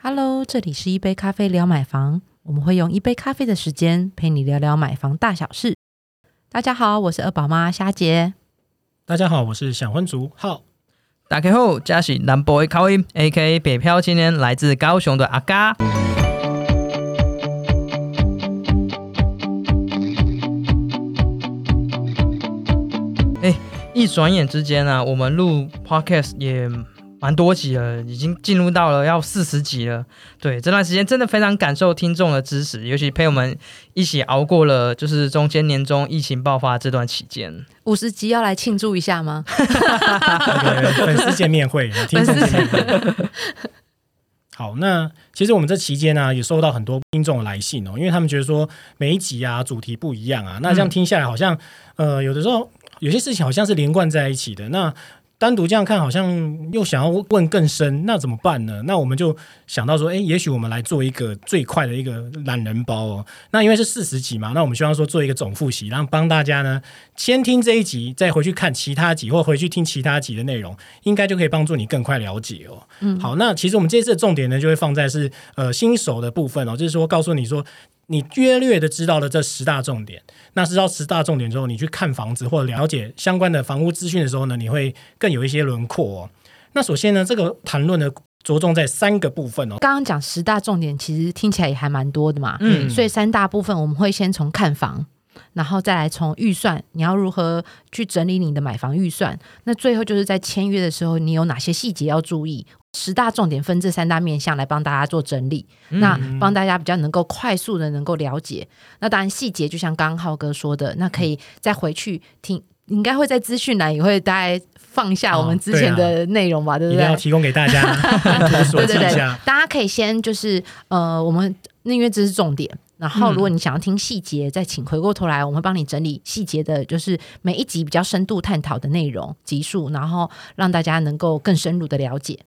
Hello，这里是一杯咖啡聊买房，我们会用一杯咖啡的时间陪你聊聊买房大小事。大家好，我是二宝妈虾姐。大家好，我是想婚族浩。打开后，嘉许南 boy 考音，A.K. 北漂青年，来自高雄的阿嘎。哎，一转眼之间啊，我们录 podcast 也。蛮多集了，已经进入到了要四十集了。对，这段时间真的非常感受听众的支持，尤其陪我们一起熬过了就是中间年终疫情爆发这段期间。五十集要来庆祝一下吗？粉丝见面会，听众见面会。好，那其实我们这期间呢，也收到很多听众的来信哦，因为他们觉得说每一集啊主题不一样啊，那这样听下来好像呃有的时候有些事情好像是连贯在一起的。那单独这样看，好像又想要问更深，那怎么办呢？那我们就想到说，哎，也许我们来做一个最快的一个懒人包哦。那因为是四十集嘛，那我们希望说做一个总复习，然后帮大家呢先听这一集，再回去看其他集，或回去听其他集的内容，应该就可以帮助你更快了解哦。嗯，好，那其实我们这次的重点呢，就会放在是呃新手的部分哦，就是说告诉你说。你约略的知道了这十大重点，那知道十大重点之后，你去看房子或者了解相关的房屋资讯的时候呢，你会更有一些轮廓哦。那首先呢，这个谈论呢着重在三个部分哦。刚刚讲十大重点，其实听起来也还蛮多的嘛。嗯，所以三大部分我们会先从看房，然后再来从预算，你要如何去整理你的买房预算？那最后就是在签约的时候，你有哪些细节要注意？十大重点分这三大面向来帮大家做整理，那帮大家比较能够快速的能够了解。那当然细节就像刚刚浩哥说的，那可以再回去听，应该会在资讯栏也会大概放下我们之前的内容吧，对不对？要提供给大家，对对对，大家可以先就是呃，我们因为这是重点，然后如果你想要听细节，再请回过头来，我们会帮你整理细节的，就是每一集比较深度探讨的内容集数，然后让大家能够更深入的了解。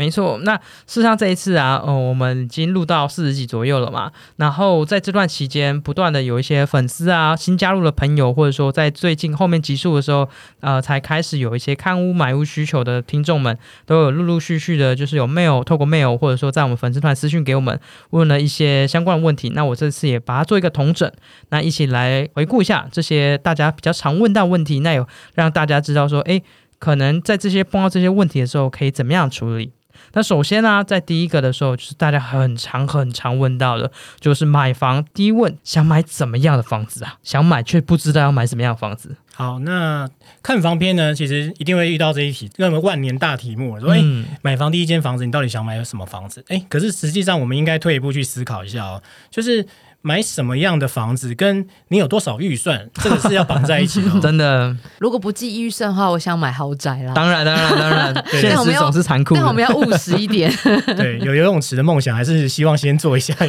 没错，那事实上这一次啊，哦，我们已经录到四十集左右了嘛。然后在这段期间，不断的有一些粉丝啊，新加入的朋友，或者说在最近后面集数的时候，呃，才开始有一些看屋买屋需求的听众们，都有陆陆续续的，就是有 mail 透过 mail，或者说在我们粉丝团私讯给我们，问了一些相关的问题。那我这次也把它做一个统整，那一起来回顾一下这些大家比较常问到问题，那有让大家知道说，哎，可能在这些碰到这些问题的时候，可以怎么样处理。那首先呢，在第一个的时候，就是大家很常很常问到的，就是买房第一问，想买怎么样的房子啊？想买却不知道要买什么样的房子。好，那看房篇呢，其实一定会遇到这一题，那么万年大题目，所以，买房第一间房子，你到底想买什么房子？哎，可是实际上我们应该退一步去思考一下哦，就是。买什么样的房子，跟你有多少预算，这个是要绑在一起的。真的，如果不计预算的话，我想买豪宅啦。当然，当然，当然，现实总是残酷。但我们要务实一点。对，有游泳池的梦想，还是希望先做一下。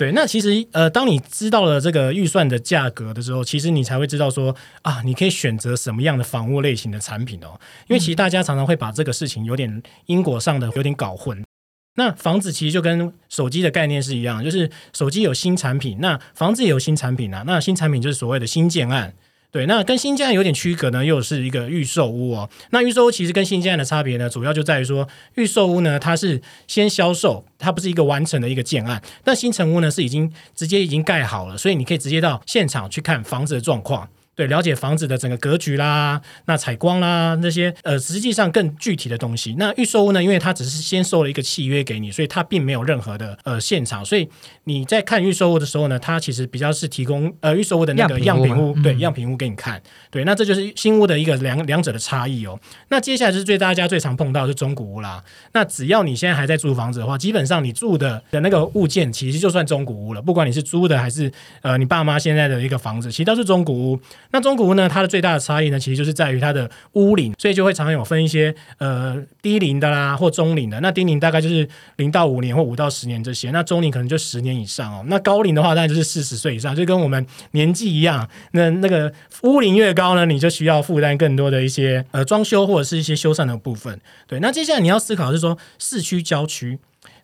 对，那其实呃，当你知道了这个预算的价格的时候，其实你才会知道说啊，你可以选择什么样的房屋类型的产品哦。因为其实大家常常会把这个事情有点因果上的有点搞混。那房子其实就跟手机的概念是一样，就是手机有新产品，那房子也有新产品啊。那新产品就是所谓的新建案，对。那跟新建案有点区隔呢，又是一个预售屋哦。那预售屋其实跟新建案的差别呢，主要就在于说，预售屋呢它是先销售，它不是一个完成的一个建案。那新城屋呢是已经直接已经盖好了，所以你可以直接到现场去看房子的状况。对，了解房子的整个格局啦，那采光啦，那些呃，实际上更具体的东西。那预售屋呢，因为它只是先收了一个契约给你，所以它并没有任何的呃现场。所以你在看预售屋的时候呢，它其实比较是提供呃预售屋的那个样品屋，对，样品屋给你看。对，那这就是新屋的一个两两者的差异哦。那接下来就是最大家最常碰到是中古屋啦。那只要你现在还在租房子的话，基本上你住的的那个物件其实就算中古屋了。不管你是租的还是呃你爸妈现在的一个房子，其实都是中古屋。那中古屋呢，它的最大的差异呢，其实就是在于它的屋龄，所以就会常有分一些呃低龄的啦，或中龄的。那低龄大概就是零到五年或五到十年这些，那中龄可能就十年以上哦。那高龄的话，当然就是四十岁以上，就跟我们年纪一样。那那个屋龄越高呢，你就需要负担更多的一些呃装修或者是一些修缮的部分。对，那接下来你要思考是说市区郊区。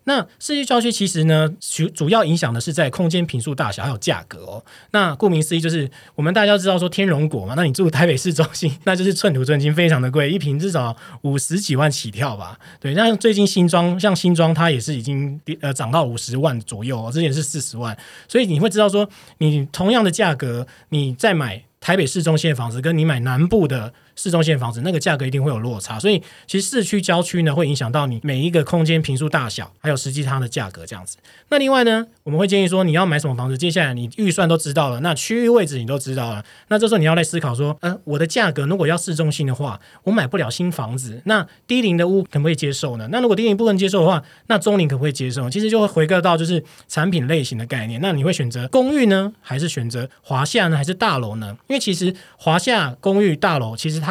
那市区郊区其实呢，主主要影响的是在空间平数大小还有价格哦。那顾名思义，就是我们大家知道说天龙果嘛，那你住台北市中心，那就是寸土寸金，非常的贵，一平至少五十几万起跳吧。对，那最近新庄像新庄，它也是已经呃涨到五十万左右哦，之前是四十万，所以你会知道说，你同样的价格，你再买台北市中心的房子，跟你买南部的。市中心房子那个价格一定会有落差，所以其实市区郊区呢会影响到你每一个空间平数大小，还有实际它的价格这样子。那另外呢，我们会建议说你要买什么房子，接下来你预算都知道了，那区域位置你都知道了，那这时候你要来思考说，呃，我的价格如果要市中心的话，我买不了新房子，那低龄的屋可不可以接受呢？那如果低龄不能接受的话，那中龄可不可以接受？其实就会回归到就是产品类型的概念。那你会选择公寓呢，还是选择华夏呢，还是大楼呢？因为其实华夏公寓大楼其实它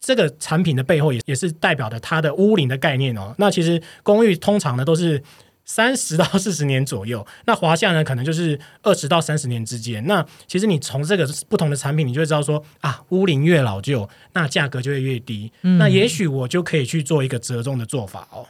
这个产品的背后也也是代表的它的屋龄的概念哦。那其实公寓通常呢都是三十到四十年左右，那华夏呢可能就是二十到三十年之间。那其实你从这个不同的产品，你就会知道说啊，屋龄越老旧，那价格就会越低。那也许我就可以去做一个折中的做法哦。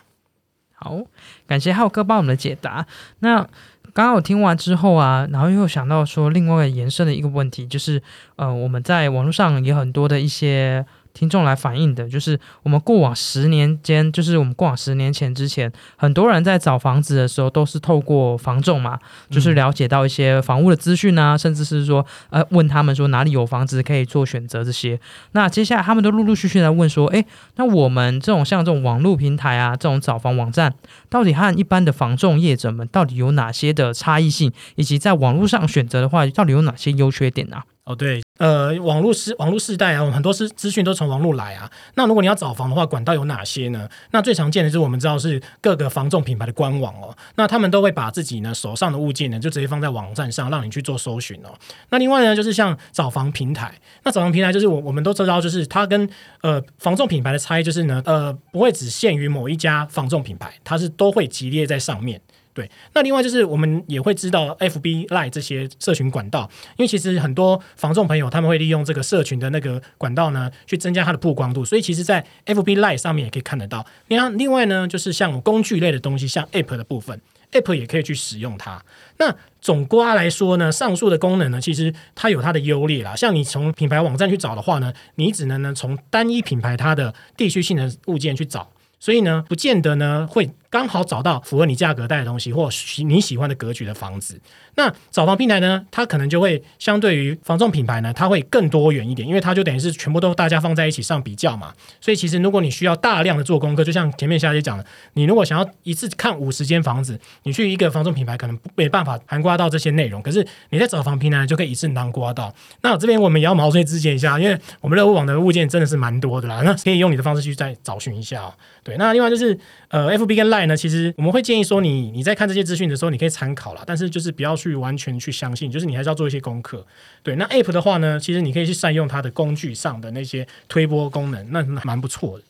好，感谢浩哥帮我们的解答。那刚刚我听完之后啊，然后又想到说另外延伸的一个问题，就是呃，我们在网络上有很多的一些。听众来反映的就是，我们过往十年间，就是我们过往十年前之前，很多人在找房子的时候，都是透过房仲嘛，就是了解到一些房屋的资讯啊，甚至是说，呃，问他们说哪里有房子可以做选择这些。那接下来他们都陆陆续续来问说，诶，那我们这种像这种网络平台啊，这种找房网站，到底和一般的房仲业者们到底有哪些的差异性，以及在网络上选择的话，到底有哪些优缺点呢？哦，对，呃，网络时网络时代啊，我们很多资资讯都从网络来啊。那如果你要找房的话，管道有哪些呢？那最常见的就是我们知道是各个房仲品牌的官网哦。那他们都会把自己呢手上的物件呢，就直接放在网站上，让你去做搜寻哦。那另外呢，就是像找房平台，那找房平台就是我我们都知道，就是它跟呃房仲品牌的差异就是呢，呃，不会只限于某一家房仲品牌，它是都会集列在上面。对，那另外就是我们也会知道 F B Line 这些社群管道，因为其实很多房众朋友他们会利用这个社群的那个管道呢，去增加它的曝光度，所以其实，在 F B Line 上面也可以看得到。另外，另外呢，就是像工具类的东西，像 App 的部分，App 也可以去使用它。那总瓜来说呢，上述的功能呢，其实它有它的优劣啦。像你从品牌网站去找的话呢，你只能呢从单一品牌它的地区性的物件去找，所以呢，不见得呢会。刚好找到符合你价格带的东西，或你喜欢的格局的房子。那找房平台呢？它可能就会相对于房仲品牌呢，它会更多元一点，因为它就等于是全部都大家放在一起上比较嘛。所以其实如果你需要大量的做功课，就像前面夏姐讲的，你如果想要一次看五十间房子，你去一个房仲品牌可能没办法涵盖到这些内容。可是你在找房平台就可以一次囊括到。那这边我们也要毛遂自荐一下，因为我们乐屋网的物件真的是蛮多的啦。那可以用你的方式去再找寻一下。对，那另外就是呃，FB 跟 Line 呢，其实我们会建议说，你你在看这些资讯的时候，你可以参考啦，但是就是不要去完全去相信，就是你还是要做一些功课。对，那 App 的话呢，其实你可以去善用它的工具上的那些推波功能，那蛮不错的。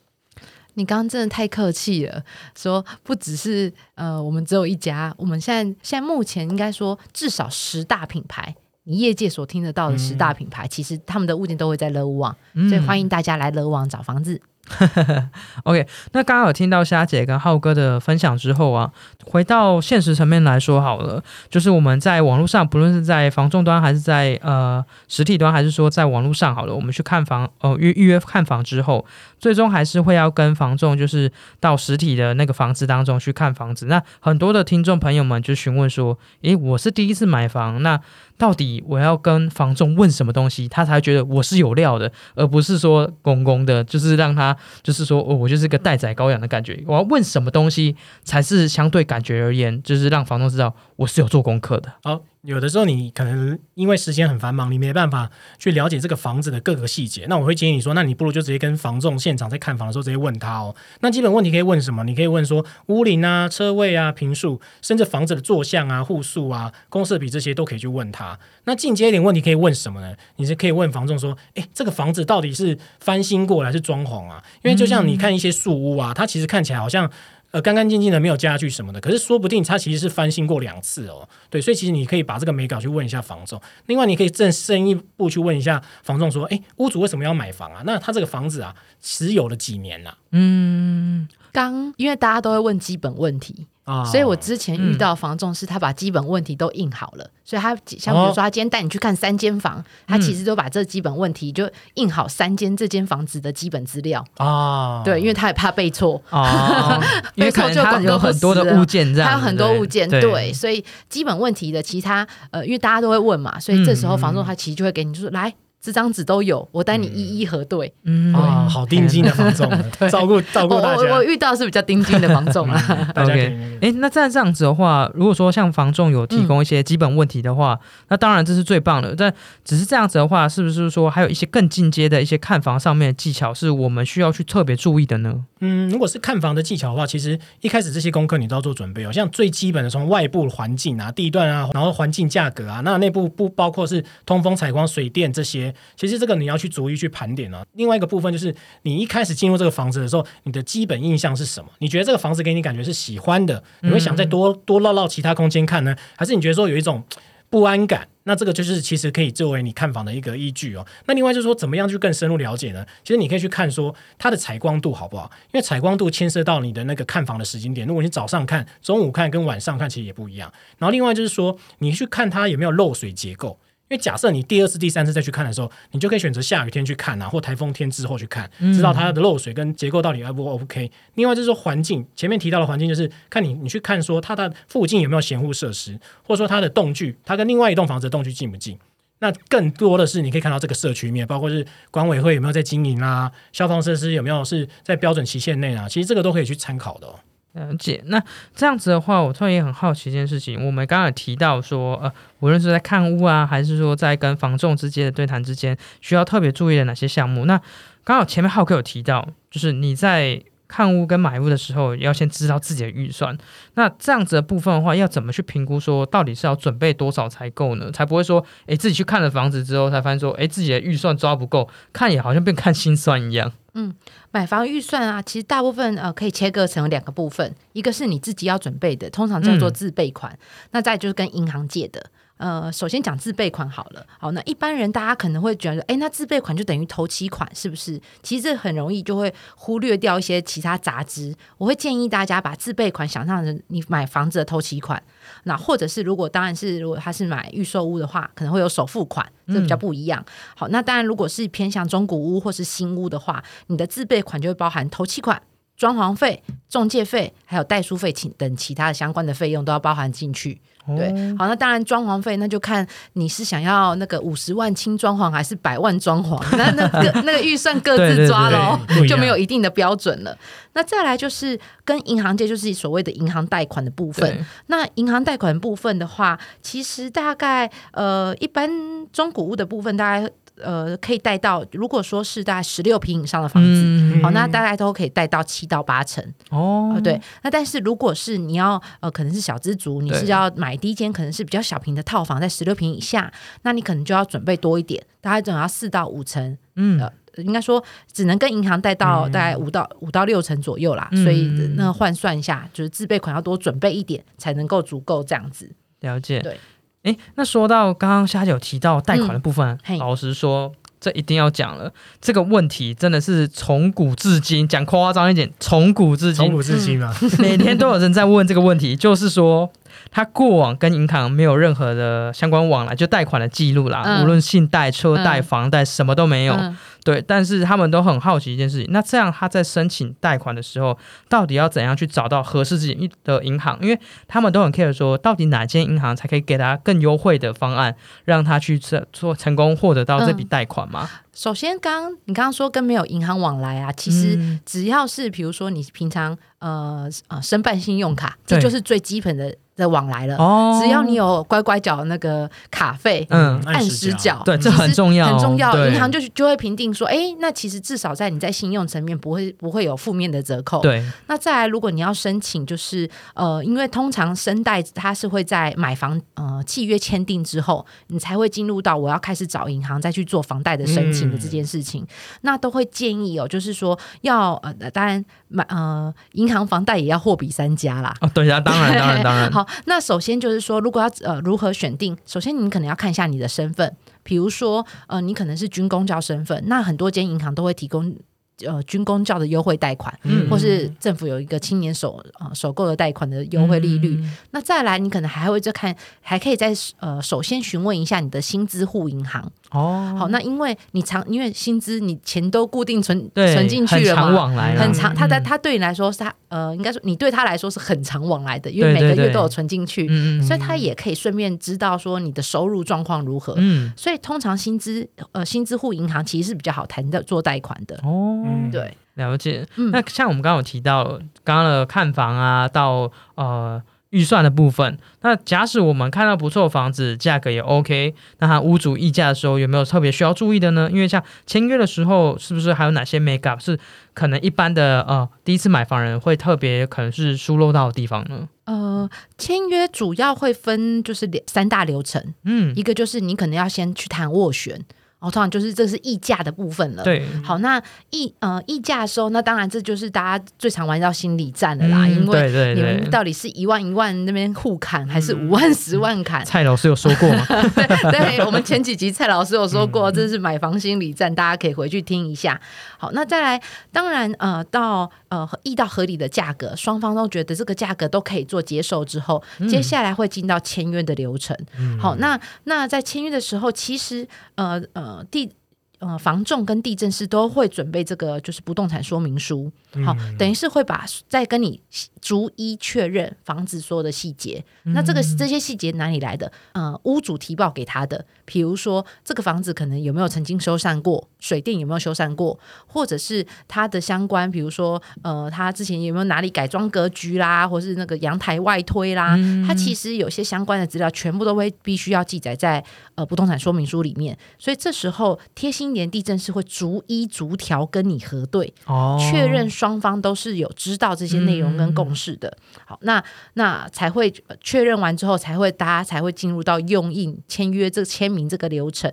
你刚刚真的太客气了，说不只是呃，我们只有一家，我们现在现在目前应该说至少十大品牌，你业界所听得到的十大品牌，其实他们的物件都会在乐屋网，所以欢迎大家来乐屋网找房子。OK，那刚刚有听到虾姐跟浩哥的分享之后啊，回到现实层面来说好了，就是我们在网络上，不论是在房仲端还是在呃实体端，还是说在网络上好了，我们去看房哦预预约看房之后，最终还是会要跟房仲就是到实体的那个房子当中去看房子。那很多的听众朋友们就询问说，诶，我是第一次买房，那到底我要跟房仲问什么东西，他才觉得我是有料的，而不是说公公的，就是让他。就是说，哦，我就是个待宰羔羊的感觉。我要问什么东西才是相对感觉而言，就是让房东知道我是有做功课的。好。有的时候你可能因为时间很繁忙，你没办法去了解这个房子的各个细节。那我会建议你说，那你不如就直接跟房仲现场在看房的时候直接问他哦。那基本问题可以问什么？你可以问说屋龄啊、车位啊、平数，甚至房子的坐向啊、户数啊、公设比这些都可以去问他。那进阶一点问题可以问什么呢？你是可以问房仲说，诶，这个房子到底是翻新过来是装潢啊？因为就像你看一些树屋啊，它其实看起来好像。呃，干干净净的，没有家具什么的，可是说不定他其实是翻新过两次哦。对，所以其实你可以把这个美稿去问一下房仲。另外，你可以正深一步去问一下房仲说：“哎，屋主为什么要买房啊？那他这个房子啊，持有了几年了？”嗯，刚因为大家都会问基本问题，啊，所以我之前遇到房仲是他把基本问题都印好了，所以他像比如说他今天带你去看三间房，他其实都把这基本问题就印好三间这间房子的基本资料。啊，对，因为他也怕背错。哦，因为可能他有很多的物件，这样他有很多物件，对，所以基本问题的其他呃，因为大家都会问嘛，所以这时候房仲他其实就会给你说来。这张纸都有，我带你一一核对。嗯，啊，好钉金的房仲，照顾照顾大家。我我遇到是比较钉金的房仲啊。OK，哎，那在这样子的话，如果说像房仲有提供一些基本问题的话，那当然这是最棒的。但只是这样子的话，是不是说还有一些更进阶的一些看房上面的技巧，是我们需要去特别注意的呢？嗯，如果是看房的技巧的话，其实一开始这些功课你都要做准备哦。像最基本的，从外部环境啊、地段啊，然后环境价格啊，那内部不包括是通风、采光、水电这些。其实这个你要去逐一去盘点啊。另外一个部分就是，你一开始进入这个房子的时候，你的基本印象是什么？你觉得这个房子给你感觉是喜欢的，你会想再多多绕绕其他空间看呢，还是你觉得说有一种不安感？那这个就是其实可以作为你看房的一个依据哦。那另外就是说，怎么样去更深入了解呢？其实你可以去看说它的采光度好不好，因为采光度牵涉到你的那个看房的时间点。如果你早上看、中午看跟晚上看其实也不一样。然后另外就是说，你去看它有没有漏水结构。因为假设你第二次、第三次再去看的时候，你就可以选择下雨天去看啊，或台风天之后去看，知道它的漏水跟结构到底 O 不 OK。另外就是说环境，前面提到的环境就是看你你去看说它的附近有没有闲护设施，或者说它的动距，它跟另外一栋房子的动距近不近。那更多的是你可以看到这个社区面，包括是管委会有没有在经营啊，消防设施有没有是在标准期限内啊，其实这个都可以去参考的。了解，那这样子的话，我突然也很好奇一件事情。我们刚刚提到说，呃，无论是在看屋啊，还是说在跟房仲之间的对谈之间，需要特别注意的哪些项目？那刚好前面浩哥有提到，就是你在。看屋跟买屋的时候，要先知道自己的预算。那这样子的部分的话，要怎么去评估说到底是要准备多少才够呢？才不会说，诶，自己去看了房子之后，才发现说，诶，自己的预算抓不够，看也好像变看心酸一样。嗯，买房预算啊，其实大部分呃可以切割成两个部分，一个是你自己要准备的，通常叫做自备款；那再就是跟银行借的。呃，首先讲自备款好了。好，那一般人大家可能会觉得，哎，那自备款就等于头期款，是不是？其实这很容易就会忽略掉一些其他杂支。我会建议大家把自备款想象成你买房子的头期款，那或者是如果当然是如果他是买预售屋的话，可能会有首付款，这比较不一样。好，那当然如果是偏向中古屋或是新屋的话，你的自备款就会包含头期款。装潢费、中介费，还有代书费，请等其他的相关的费用都要包含进去。对，好，那当然装潢费，那就看你是想要那个五十万轻装潢，还是百万装潢，那那个 那个预算各自抓喽，就没有一定的标准了。那再来就是跟银行借，就是所谓的银行贷款的部分。那银行贷款部分的话，其实大概呃，一般中古屋的部分大概。呃，可以贷到，如果说是大概十六平以上的房子，好，那大概都可以贷到七到八成哦。对，那但是如果是你要呃，可能是小资族，你是要买第一间可能是比较小平的套房，在十六平以下，那你可能就要准备多一点，大概总要四到五成。嗯，应该说只能跟银行贷到大概五到五到六成左右啦。所以那换算一下，就是自备款要多准备一点，才能够足够这样子。了解，对。哎，那说到刚刚虾姐有提到贷款的部分，老实说，这一定要讲了。这个问题真的是从古至今，讲夸张一点，从古至今，从古至今啊，每天都有人在问这个问题，就是说他过往跟银行没有任何的相关往来，就贷款的记录啦，无论信贷、车贷、房贷，什么都没有。对，但是他们都很好奇一件事情，那这样他在申请贷款的时候，到底要怎样去找到合适自己的银行？因为他们都很 care 说，到底哪间银行才可以给他更优惠的方案，让他去做做成功获得到这笔贷款吗？首先，刚你刚刚说跟没有银行往来啊，其实只要是比如说你平常呃呃申办信用卡，这就是最基本的。的往来了，哦只要你有乖乖缴那个卡费，嗯，按时缴，对，这很重要，很重要。银行就就会评定说，哎，那其实至少在你在信用层面不会不会有负面的折扣。对，那再来，如果你要申请，就是呃，因为通常申贷它是会在买房呃契约签订之后，你才会进入到我要开始找银行再去做房贷的申请的这件事情。那都会建议哦，就是说要呃，当然买呃银行房贷也要货比三家啦。哦，对呀，当然当然当然。好。那首先就是说，如果要呃如何选定，首先你可能要看一下你的身份，比如说呃你可能是军公交身份，那很多间银行都会提供呃军工教的优惠贷款，嗯或是政府有一个青年首呃首购的贷款的优惠利率。嗯那再来，你可能还会再看，还可以再呃首先询问一下你的薪资户银行。哦，好，那因为你长因为薪资你钱都固定存对，存进去了嘛。往来，很长，他在嗯他对你来说是他呃，应该说你对他来说是很长往来的，因为每个月都有存进去，所以他也可以顺便知道说你的收入状况如何。嗯所以通常薪资呃薪资户银行其实是比较好谈的做贷款的。哦，嗯对，了解。嗯那像我们刚刚有提到刚刚的看房啊，到呃预算的部分，那假使我们看到不错的房子，价格也 OK，那它屋主议价的时候有没有特别需要注意的呢？因为像签约的时候，是不是还有哪些 make up 是可能一般的呃第一次买房人会特别可能是疏漏到的地方呢？呃，签约主要会分就是两三大流程，嗯，一个就是你可能要先去谈斡旋，然后通常就是这是溢价的部分了。。对，好，那议呃溢价的时候，那当然这就是大家最常玩到心理战的啦，嗯因为你们。到底是一万一万那边互砍，还是五万十万砍？蔡老师有说过吗？对，对我们前几集蔡老师有说过，这是买房心理战，大家可以回去听一下。好，那再来，当然呃，到呃议到合理的价格，双方都觉得这个价格都可以做接受之后，接下来会进到签约的流程。好，那那在签约的时候，其实呃呃地。呃，房仲跟地震师都会准备这个，就是不动产说明书，好，等于是会把再跟你逐一确认房子所有的细节。那这个这些细节哪里来的？呃，屋主提报给他的，比如说这个房子可能有没有曾经修缮过，水电有没有修缮过，或者是它的相关，比如说呃，它之前有没有哪里改装格局啦，或是那个阳台外推啦，它其实有些相关的资料全部都会必须要记载在呃不动产说明书里面。所以这时候贴心连地震是会逐一逐条跟你核对，哦，确认双方都是有知道这些内容跟共识的。好，那那才会呃确认完之后，才会大家才会进入到用印签约这签名这个流程。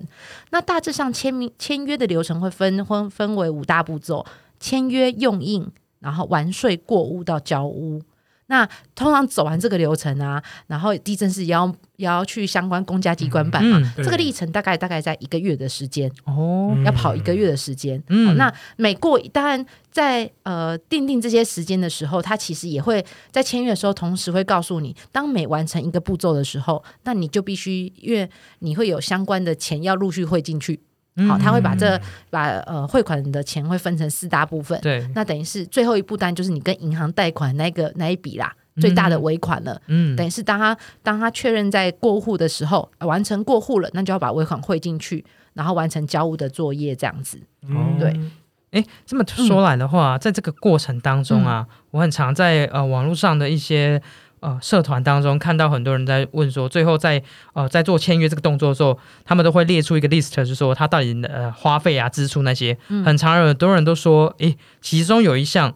那大致上签名签约的流程会分分分为五大步骤：签约、用印，然后完税、过户到交屋。那通常走完这个流程啊，然后地震是也要也要去相关公家机关办嘛，这个历程大概大概在一个月的时间。哦，要跑一个月的时间。那每过当然在呃定定这些时间的时候，他其实也会在签约的时候，同时会告诉你，当每完成一个步骤的时候，那你就必须因为你会有相关的钱要陆续汇进去。好，他会把这把呃汇款的钱会分成四大部分。对，那等于是最后一步单就是你跟银行贷款那个那一笔啦，最大的尾款了。嗯，等于是当他当他确认在过户的时候、呃完成过户了，那就要把尾款汇进去，然后完成交屋的作业，这样子。嗯对。哎，这么说来的话，在这个过程当中啊，嗯。我很常在呃网络上的一些呃社团当中看到很多人在问说，最后在呃在做签约这个动作的时候，他们都会列出一个 list，就是说他到底呃花费啊、支出那些，嗯很常有很多人都说，诶，其中有一项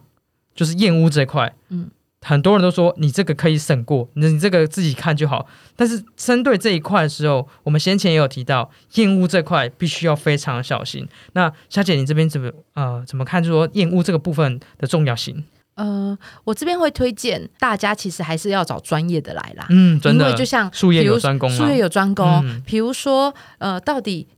就是验屋这块，嗯。很多人都说你这个可以省过，你你这个自己看就好。但是针对这一块的时候，我们先前也有提到，验屋这块必须要非常小心。那夏姐，你这边怎么呃怎么看？就说验屋这个部分的重要性？呃，我这边会推荐大家，其实还是要找专业的来啦。嗯，真的，因为就像术业比如有专攻啊术业。有专攻嗯。比如说，呃，到底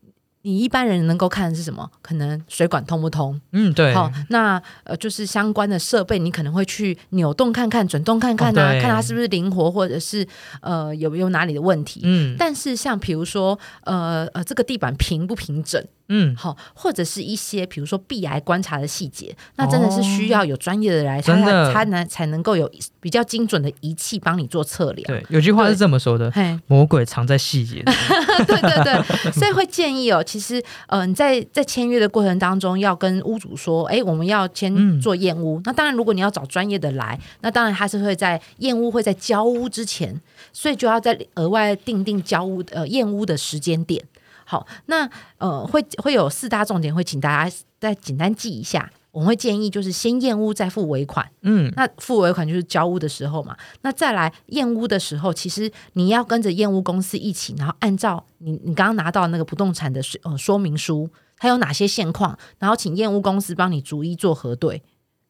你一般人能够看的是什么？可能水管通不通？嗯，对，好，那呃，就是相关的设备，你可能会去扭动看看、转动看看啊，哦看它是不是灵活，或者是呃有没有哪里的问题。嗯但是像比如说，呃呃，这个地板平不平整，嗯，好，或者是一些比如说壁癌观察的细节，那真的是需要有专业的来，他真的才他能才能够有比较精准的仪器帮你做测量。对，有句话是这么说的：嘿，魔鬼藏在细节 里。对对对，所以会建议哦，其实呃，你在在签约的过程当中，要跟屋主说，哎，我们要嗯先做验屋。那当然，如果你要找专业的来，那当然他是会在验屋会在交屋之前，所以就要在额外定定交屋呃验屋的时间点。好，那呃会会有四大重点，会请大家再简单记一下。我们会建议就是先验屋再付尾款。嗯，那付尾款就是交屋的时候嘛。那再来验屋的时候，其实你要跟着验屋公司一起，然后按照你你刚刚拿到那个不动产的说呃说明书，它有哪些现况，然后请验屋公司帮你逐一做核对。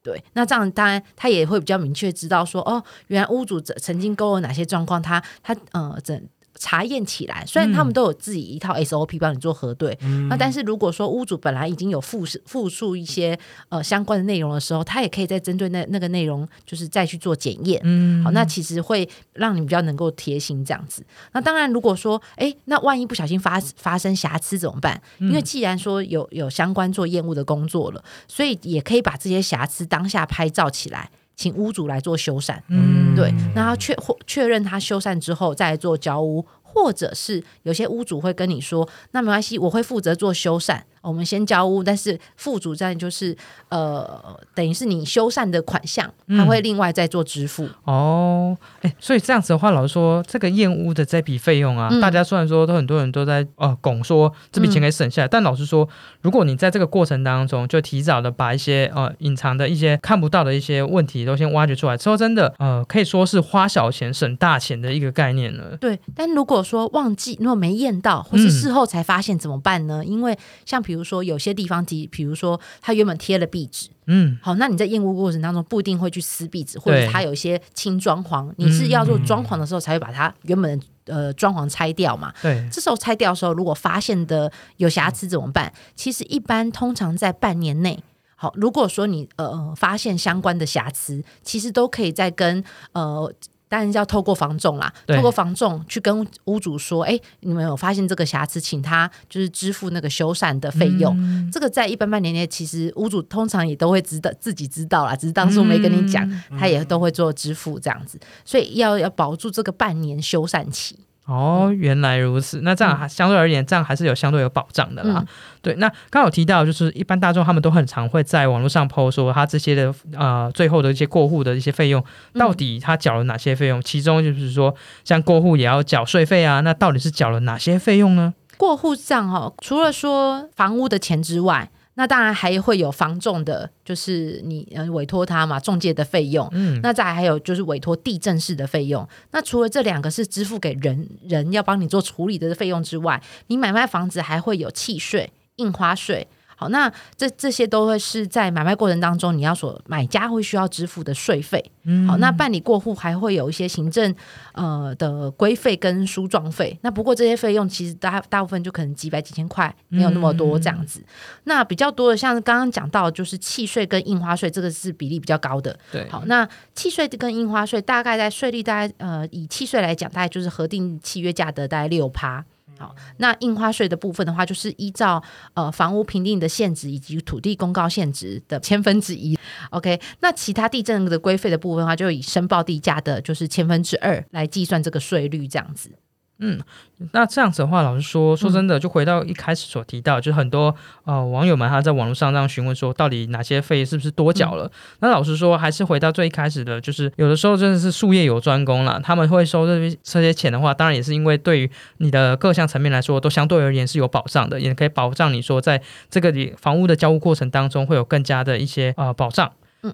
对，那这样当然他也会比较明确知道说，哦，原来屋主曾曾经勾了哪些状况，他他呃整查验起来。虽然他们都有自己一套 SOP 帮你做核对，那但是如果说屋主本来已经有复复述一些呃相关的内容的时候，他也可以再针对那那个内容，就是再去做检验。嗯，好，那其实会让你比较能够贴心这样子。那当然，如果说哎，那万一不小心发发生瑕疵怎么办？因为既然说有有相关做验屋的工作了，所以也可以把这些瑕疵当下拍照起来。请屋主来做修缮，嗯，对，那他确或确认他修缮之后再做交屋，或者是有些屋主会跟你说，那没关系，我会负责做修缮。我们先交屋，但是副主站就是呃，等于是你修缮的款项，他会另外再做支付。哦，哎，所以这样子的话，老实说，这个验屋的这笔费用啊，大家虽然说都很多人都在呃拱说这笔钱可以省下来，但老实说，如果你在这个过程当中就提早的把一些呃隐藏的一些看不到的一些问题都先挖掘出来，说真的，呃，可以说是花小钱省大钱的一个概念了。对，但如果说忘记，如果没验到，或是事后才发现怎么办呢？因为像比如说有些地方，比比如说他原本贴了壁纸，嗯，好，那你在验屋过程当中不一定会去撕壁纸，或者它有一些轻装潢，你是要做装潢的时候才会把它原本的呃装潢拆掉嘛？对，这时候拆掉的时候，如果发现的有瑕疵怎么办？其实一般通常在半年内，好，如果说你呃发现相关的瑕疵，其实都可以再跟呃。当然要透过房仲啦，透过房仲去跟屋主说，哎，你们有发现这个瑕疵，请他就是支付那个修缮的费用。这个在一般半年内，其实屋主通常也都会知道，自己知道啦，只是当初没跟你讲，他也都会做支付这样子。所以要要保住这个半年修缮期。哦，原来如此。那这样还相对而言，这样还是有相对有保障的啦。对，那刚有提到，就是一般大众他们都很常会在网络上 PO 说，他这些的呃最后的一些过户的一些费用，到底他缴了哪些费用？其中就是说，像过户也要缴税费啊，那到底是缴了哪些费用呢？过户账哦，除了说房屋的钱之外。那当然还会有房仲的，就是你呃委托他嘛，中介的费用。嗯，那再还有就是委托地震式的费用。那除了这两个是支付给人人要帮你做处理的费用之外，你买卖房子还会有契税、印花税。好，那这这些都会是在买卖过程当中，你要所买家会需要支付的税费。好，那办理过户还会有一些行政呃的规费跟书状费。那不过这些费用其实大大部分就可能几百几千块，没有那么多这样子。那比较多的，像刚刚讲到，就是契税跟印花税，这个是比例比较高的。对，好，那契税跟印花税大概在税率大概呃以契税来讲，大概就是核定契约价的大概六趴。好，那印花税的部分的话，就是依照呃房屋评定的限值以及土地公告限值的千分之一。OK，那其他地震的规费的部分的话，就以申报地价的就是千分之二来计算这个税率，这样子。嗯，那这样子的话，老实说，说真的，就回到一开始所提到，就是很多呃网友们他在网络上这样询问说，到底哪些费是不是多缴了？那老实说，还是回到最一开始的，就是有的时候真的是术业有专攻了，他们会收这些这些钱的话，当然也是因为对于你的各项层面来说，都相对而言是有保障的，也可以保障你说在这个房屋的交屋过程当中会有更加的一些呃保障。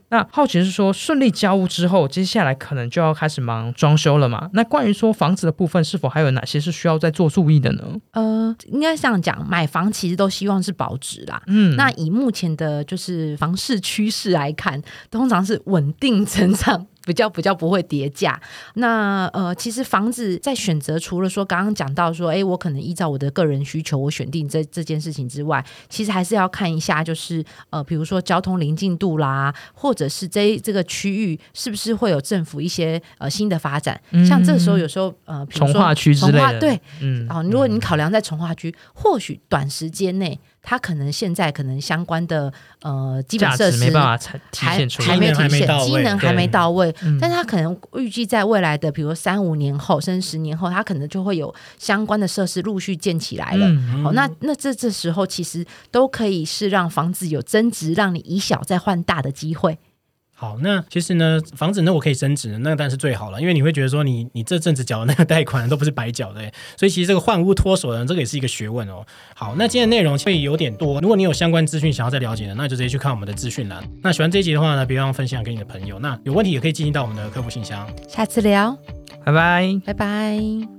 那好奇是说，顺利交屋之后，接下来可能就要开始忙装修了嘛？那关于说房子的部分，是否还有哪些是需要再做注意的呢？呃，应该这样讲，买房其实都希望是保值啦。嗯，那以目前的就是房市趋势来看，通常是稳定成长。比较比较不会叠价。那呃，其实房子在选择，除了说刚刚讲到说，哎，我可能依照我的个人需求，我选定这这件事情之外，其实还是要看一下，就是呃，比如说交通临近度啦，或者是这这个区域是不是会有政府一些呃新的发展。像这个时候，有时候呃，从化区之类的，对，嗯，哦，如果你考量在从化区，或许短时间内。它可能现在可能相关的呃基本设施没办法体现出来，还没体现，机能还没到位。但是它可能预计在未来的，比如三五年后，甚至十年后，它可能就会有相关的设施陆续建起来了。好，那那这这时候其实都可以是让房子有增值，让你以小再换大的机会。好，那其实呢，房子呢我可以升值，那当然是最好了，因为你会觉得说，你你这阵子缴的那个贷款都不是白缴的，所以其实这个换屋脱手呢，这个也是一个学问哦。好，那今天内容会有点多，如果你有相关资讯想要再了解的，那就直接去看我们的资讯栏。那喜欢这一集的话呢，别忘分享给你的朋友。那有问题也可以进行到我们的客服信箱。下次聊，拜拜，拜拜。